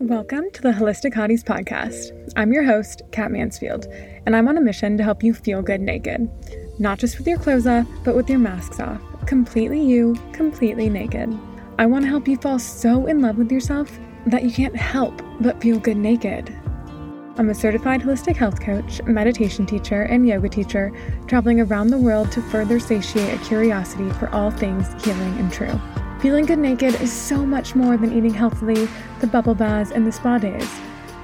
Welcome to the Holistic Hotties podcast. I'm your host, Kat Mansfield, and I'm on a mission to help you feel good naked. Not just with your clothes off, but with your masks off. Completely you, completely naked. I want to help you fall so in love with yourself that you can't help but feel good naked. I'm a certified holistic health coach, meditation teacher, and yoga teacher, traveling around the world to further satiate a curiosity for all things healing and true. Feeling good naked is so much more than eating healthily, the bubble baths, and the spa days.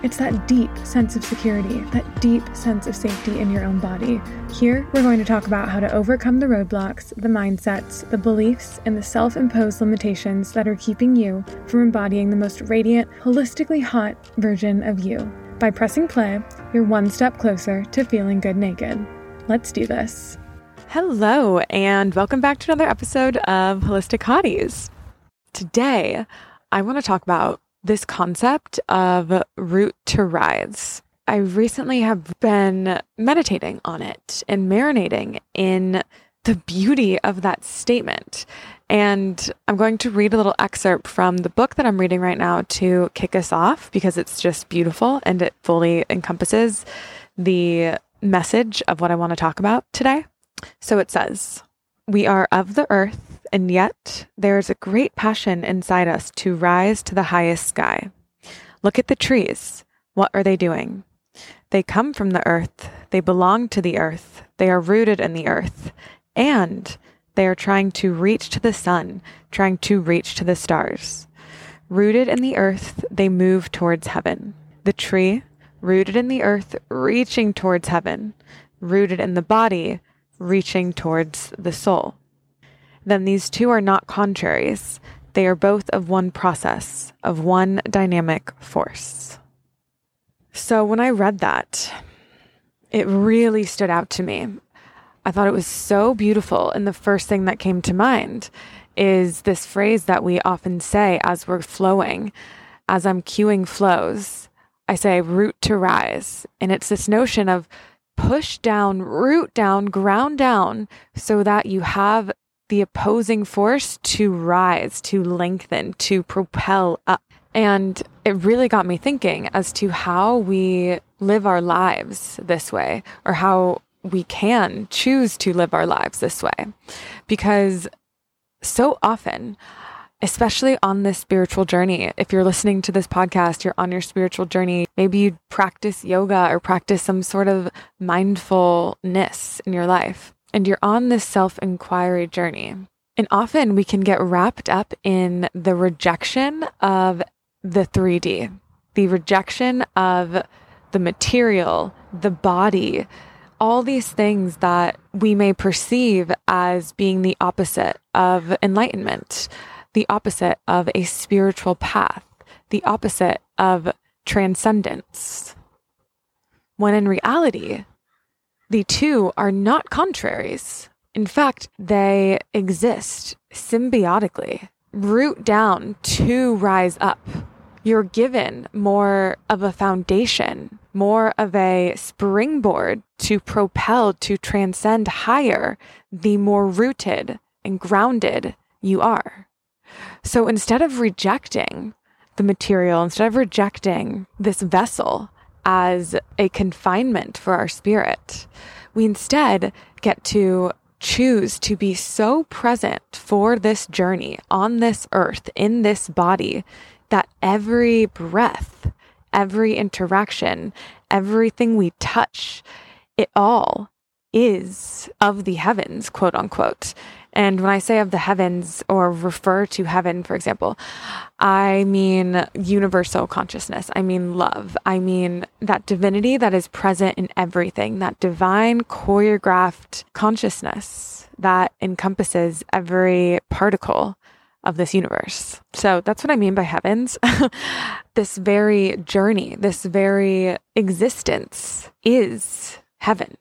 It's that deep sense of security, that deep sense of safety in your own body. Here, we're going to talk about how to overcome the roadblocks, the mindsets, the beliefs, and the self imposed limitations that are keeping you from embodying the most radiant, holistically hot version of you. By pressing play, you're one step closer to feeling good naked. Let's do this. Hello, and welcome back to another episode of Holistic Hotties. Today, I want to talk about this concept of root to rise. I recently have been meditating on it and marinating in the beauty of that statement. And I'm going to read a little excerpt from the book that I'm reading right now to kick us off because it's just beautiful and it fully encompasses the message of what I want to talk about today. So it says, We are of the earth, and yet there is a great passion inside us to rise to the highest sky. Look at the trees. What are they doing? They come from the earth, they belong to the earth, they are rooted in the earth, and they are trying to reach to the sun, trying to reach to the stars. Rooted in the earth, they move towards heaven. The tree, rooted in the earth, reaching towards heaven. Rooted in the body, reaching towards the soul. Then these two are not contraries. They are both of one process, of one dynamic force. So when I read that, it really stood out to me. I thought it was so beautiful. And the first thing that came to mind is this phrase that we often say as we're flowing, as I'm cueing flows. I say root to rise. And it's this notion of push down, root down, ground down so that you have the opposing force to rise, to lengthen, to propel up. And it really got me thinking as to how we live our lives this way or how we can choose to live our lives this way. Because so often, especially on this spiritual journey. If you're listening to this podcast, you're on your spiritual journey. Maybe you practice yoga or practice some sort of mindfulness in your life, and you're on this self inquiry journey. And often we can get wrapped up in the rejection of the 3D, the rejection of the material, the body, all these things that we may perceive as being the opposite of enlightenment the opposite of a spiritual path, the opposite of transcendence. When in reality, the two are not contraries. In fact, they exist symbiotically. Root down to rise up. You're given more of a foundation, more of a springboard to propel to transcend higher the more rooted and grounded you are. So instead of rejecting the material, instead of rejecting this vessel as a confinement for our spirit, we instead get to choose to be so present for this journey on this earth, in this body, that every breath, every interaction, everything we touch, it all is of the heavens, quote unquote. And when I say of the heavens or refer to heaven, for example, I mean universal consciousness. I mean love. I mean that divinity that is present in everything, that divine choreographed consciousness that encompasses every particle of this universe. So that's what I mean by heavens. this very journey, this very existence is heaven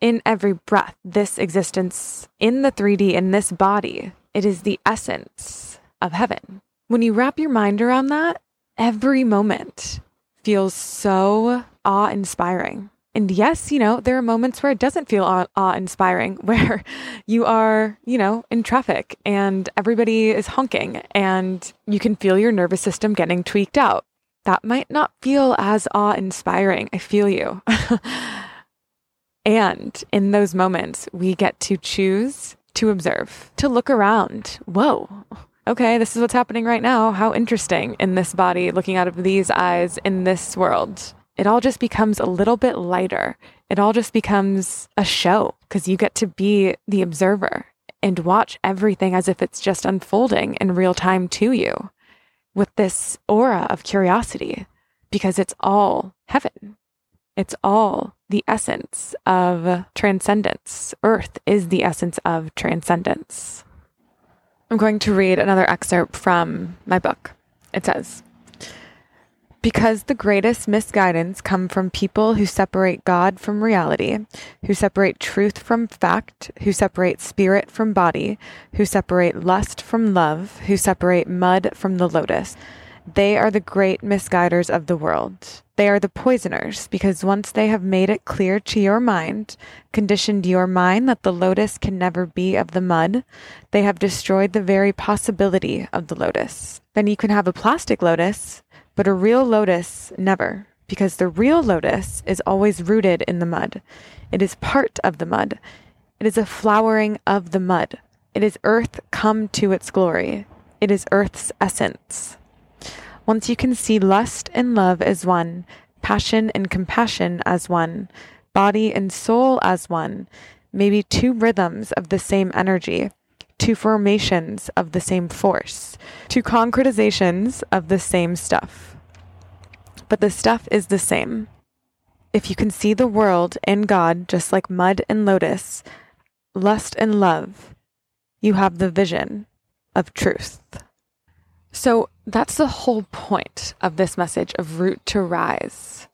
in every breath, this existence in the 3D, in this body, it is the essence of heaven. When you wrap your mind around that, every moment feels so awe inspiring. And yes, you know, there are moments where it doesn't feel awe inspiring, where you are, you know, in traffic and everybody is honking and you can feel your nervous system getting tweaked out. that might not feel as awe inspiring. I feel you. and in those moments, we get to choose to observe, to look around. Whoa, okay, this is what's happening right now. How interesting in this body, looking out of these eyes in this world. It all just becomes a little bit lighter. It all just becomes a show because you get to be the observer and watch everything as if it's just unfolding in real time to you with this aura of curiosity because it's all heaven. It's all the essence of transcendence. Earth is the essence of transcendence. I'm going to read another excerpt from my book. It says, because the greatest misguidance come from people who separate God from reality, who separate truth from fact, who separate spirit from body, who separate lust from love, who separate mud from the lotus. They are the great misguiders of the world. They are the poisoners because once they have made it clear to your mind, conditioned your mind that the lotus can never be of the mud, they have destroyed the very possibility of the lotus. Then you can have a plastic lotus, but a real lotus, never, because the real lotus is always rooted in the mud. It is part of the mud. It is a flowering of the mud. It is earth come to its glory. It is earth's essence. Once you can see lust and love as one, passion and compassion as one, body and soul as one, maybe two rhythms of the same energy, two formations of the same force, two concretizations of the same stuff. But the stuff is the same. If you can see the world and God just like mud and lotus, lust and love, you have the vision of truth. So that's the whole point of this message of root to rise.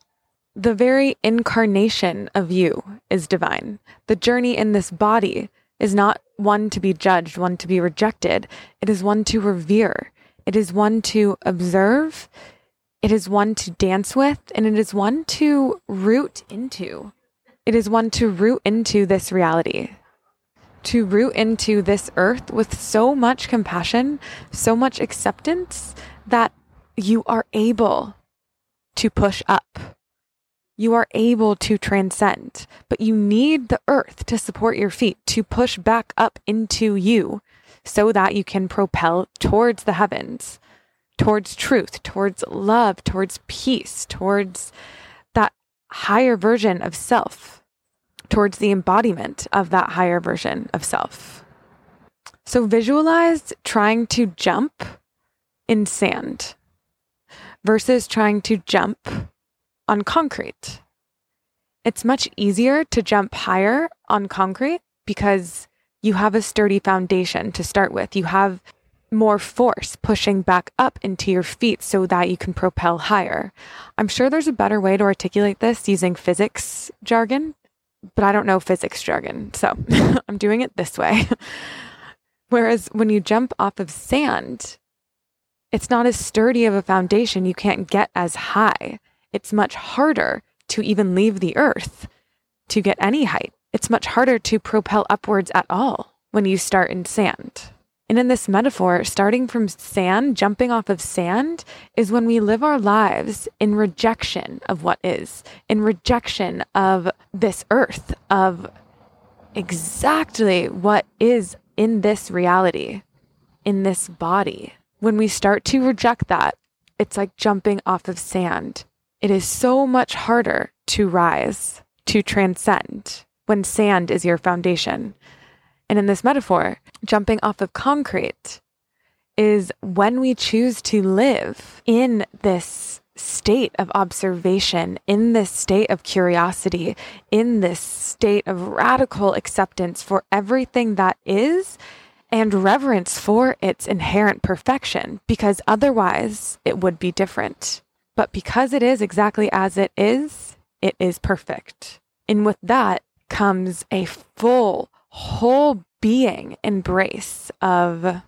The very incarnation of you is divine. The journey in this body is not one to be judged, one to be rejected. It is one to revere. It is one to observe. It is one to dance with, and it is one to root into. It is one to root into this reality, to root into this earth with so much compassion, so much acceptance that you are able to push up. You are able to transcend, but you need the earth to support your feet, to push back up into you so that you can propel towards the heavens, towards truth, towards love, towards peace, towards that higher version of self, towards the embodiment of that higher version of self. So visualize trying to jump in sand versus trying to jump on concrete. It's much easier to jump higher on concrete because you have a sturdy foundation to start with. You have more force pushing back up into your feet so that you can propel higher. I'm sure there's a better way to articulate this using physics jargon, but I don't know physics jargon. So I'm doing it this way. Whereas when you jump off of sand, it's not as sturdy of a foundation. You can't get as high it's much harder to even leave the earth to get any height. It's much harder to propel upwards at all when you start in sand. And in this metaphor, starting from sand, jumping off of sand, is when we live our lives in rejection of what is, in rejection of this earth, of exactly what is in this reality, in this body. When we start to reject that, it's like jumping off of sand it is so much harder to rise, to transcend when sand is your foundation. And in this metaphor, jumping off of concrete is when we choose to live in this state of observation, in this state of curiosity, in this state of radical acceptance for everything that is and reverence for its inherent perfection, because otherwise it would be different. But because it is exactly as it is, it is perfect. And with that comes a full, whole being embrace of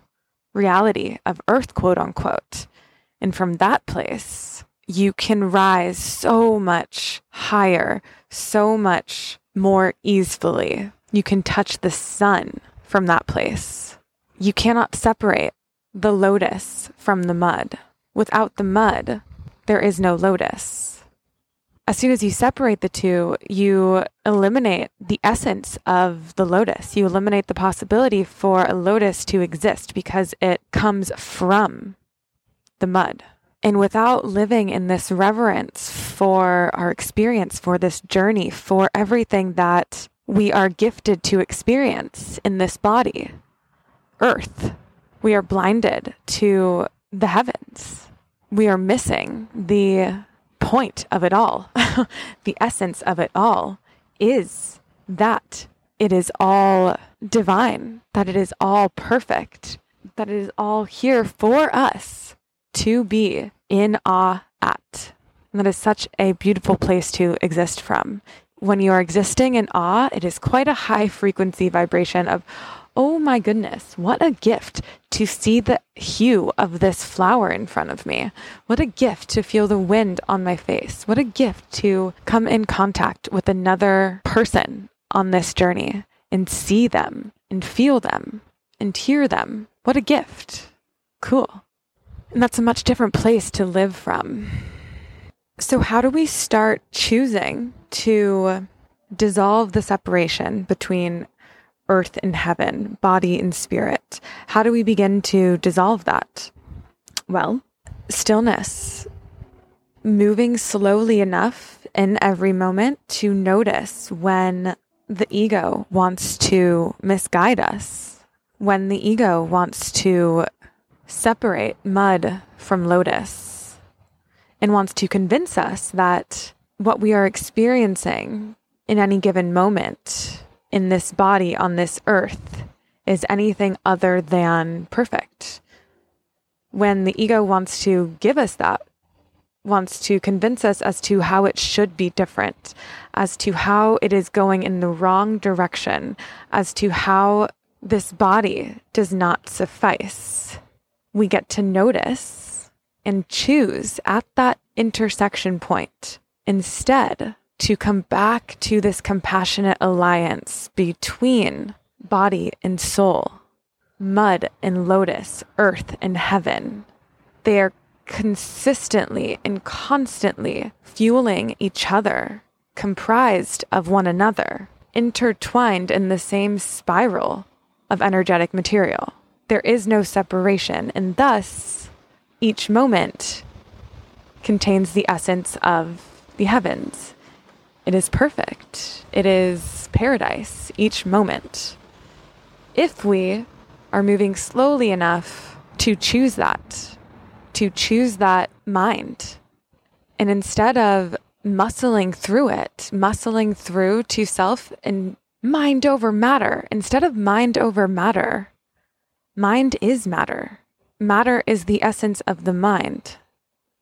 reality, of earth, quote unquote. And from that place, you can rise so much higher, so much more easily. You can touch the sun from that place. You cannot separate the lotus from the mud. Without the mud, there is no lotus. As soon as you separate the two, you eliminate the essence of the lotus. You eliminate the possibility for a lotus to exist because it comes from the mud. And without living in this reverence for our experience, for this journey, for everything that we are gifted to experience in this body, earth, we are blinded to the heavens. We are missing the point of it all. the essence of it all is that it is all divine, that it is all perfect, that it is all here for us to be in awe at. And that is such a beautiful place to exist from. When you are existing in awe, it is quite a high frequency vibration of, oh my goodness, what a gift to see the hue of this flower in front of me. What a gift to feel the wind on my face. What a gift to come in contact with another person on this journey and see them and feel them and hear them. What a gift. Cool. And that's a much different place to live from. So, how do we start choosing to dissolve the separation between earth and heaven, body and spirit? How do we begin to dissolve that? Well, stillness, moving slowly enough in every moment to notice when the ego wants to misguide us, when the ego wants to separate mud from lotus and wants to convince us that what we are experiencing in any given moment in this body on this earth is anything other than perfect. When the ego wants to give us that, wants to convince us as to how it should be different, as to how it is going in the wrong direction, as to how this body does not suffice we get to notice and choose at that intersection point instead to come back to this compassionate alliance between body and soul, mud and lotus, earth and heaven. They are consistently and constantly fueling each other, comprised of one another, intertwined in the same spiral of energetic material there is no separation, and thus each moment contains the essence of the heavens. It is perfect. It is paradise each moment. If we are moving slowly enough to choose that, to choose that mind, and instead of muscling through it, muscling through to self and mind over matter, instead of mind over matter, Mind is matter. Matter is the essence of the mind.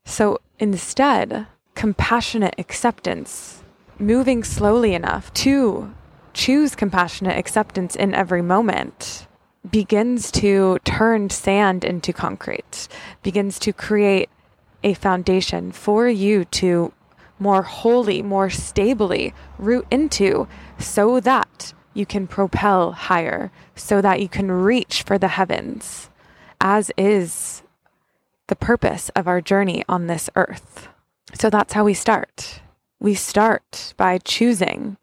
So instead, compassionate acceptance, moving slowly enough to choose compassionate acceptance in every moment, begins to turn sand into concrete, begins to create a foundation for you to more wholly, more stably root into so that you can propel higher so that you can reach for the heavens, as is the purpose of our journey on this earth. So that's how we start. We start by choosing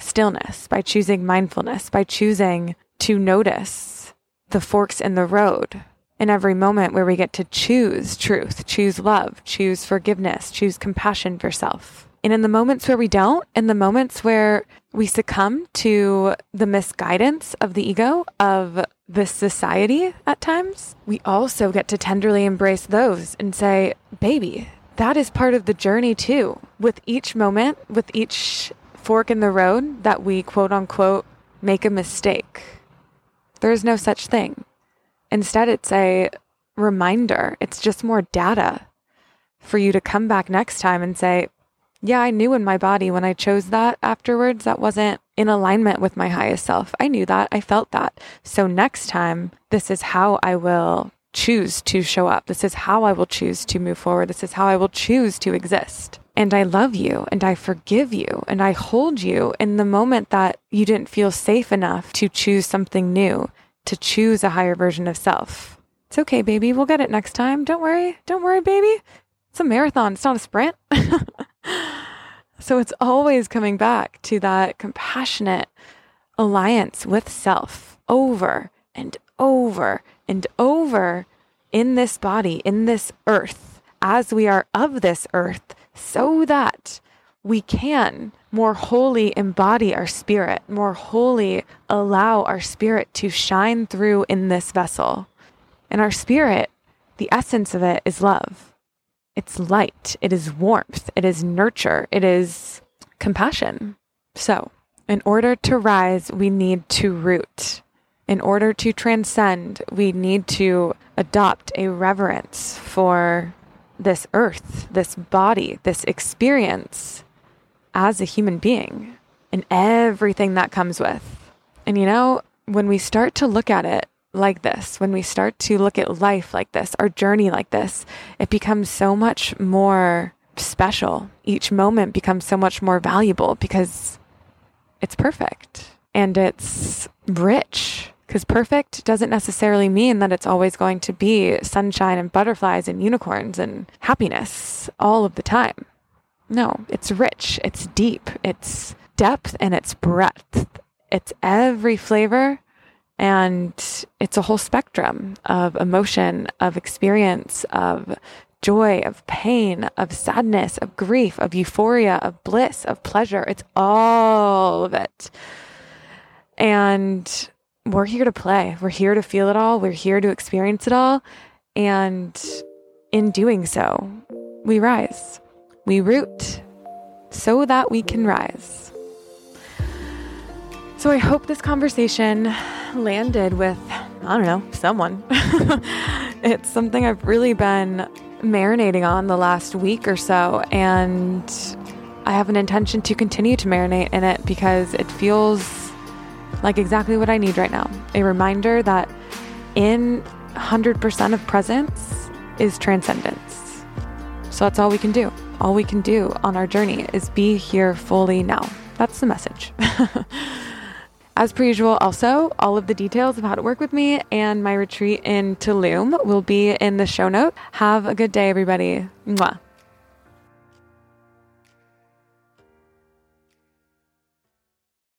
stillness, by choosing mindfulness, by choosing to notice the forks in the road in every moment where we get to choose truth, choose love, choose forgiveness, choose compassion for self. And in the moments where we don't, in the moments where we succumb to the misguidance of the ego, of the society at times, we also get to tenderly embrace those and say, baby, that is part of the journey too. With each moment, with each fork in the road that we quote unquote make a mistake, there is no such thing. Instead, it's a reminder, it's just more data for you to come back next time and say, yeah, I knew in my body when I chose that afterwards, that wasn't in alignment with my highest self. I knew that. I felt that. So next time, this is how I will choose to show up. This is how I will choose to move forward. This is how I will choose to exist. And I love you and I forgive you and I hold you in the moment that you didn't feel safe enough to choose something new, to choose a higher version of self. It's okay, baby. We'll get it next time. Don't worry. Don't worry, baby. It's a marathon, it's not a sprint. so it's always coming back to that compassionate alliance with self over and over and over in this body, in this earth, as we are of this earth, so that we can more wholly embody our spirit, more wholly allow our spirit to shine through in this vessel. And our spirit, the essence of it is love. It's light, it is warmth, it is nurture, it is compassion. So, in order to rise, we need to root. In order to transcend, we need to adopt a reverence for this earth, this body, this experience as a human being and everything that comes with. And you know, when we start to look at it like this, when we start to look at life like this, our journey like this, it becomes so much more special. Each moment becomes so much more valuable because it's perfect and it's rich. Because perfect doesn't necessarily mean that it's always going to be sunshine and butterflies and unicorns and happiness all of the time. No, it's rich, it's deep, it's depth, and it's breadth. It's every flavor and it's a whole spectrum of emotion, of experience, of joy, of pain, of sadness, of grief, of euphoria, of bliss, of pleasure. It's all of it. And we're here to play. We're here to feel it all. We're here to experience it all. And in doing so, we rise. We root so that we can rise. So I hope this conversation landed with, I don't know, someone. it's something I've really been marinating on the last week or so. And I have an intention to continue to marinate in it because it feels like exactly what I need right now. A reminder that in 100% of presence is transcendence. So that's all we can do. All we can do on our journey is be here fully now. That's the message. As per usual, also, all of the details of how to work with me and my retreat in Tulum will be in the show note. Have a good day, everybody. Mwah.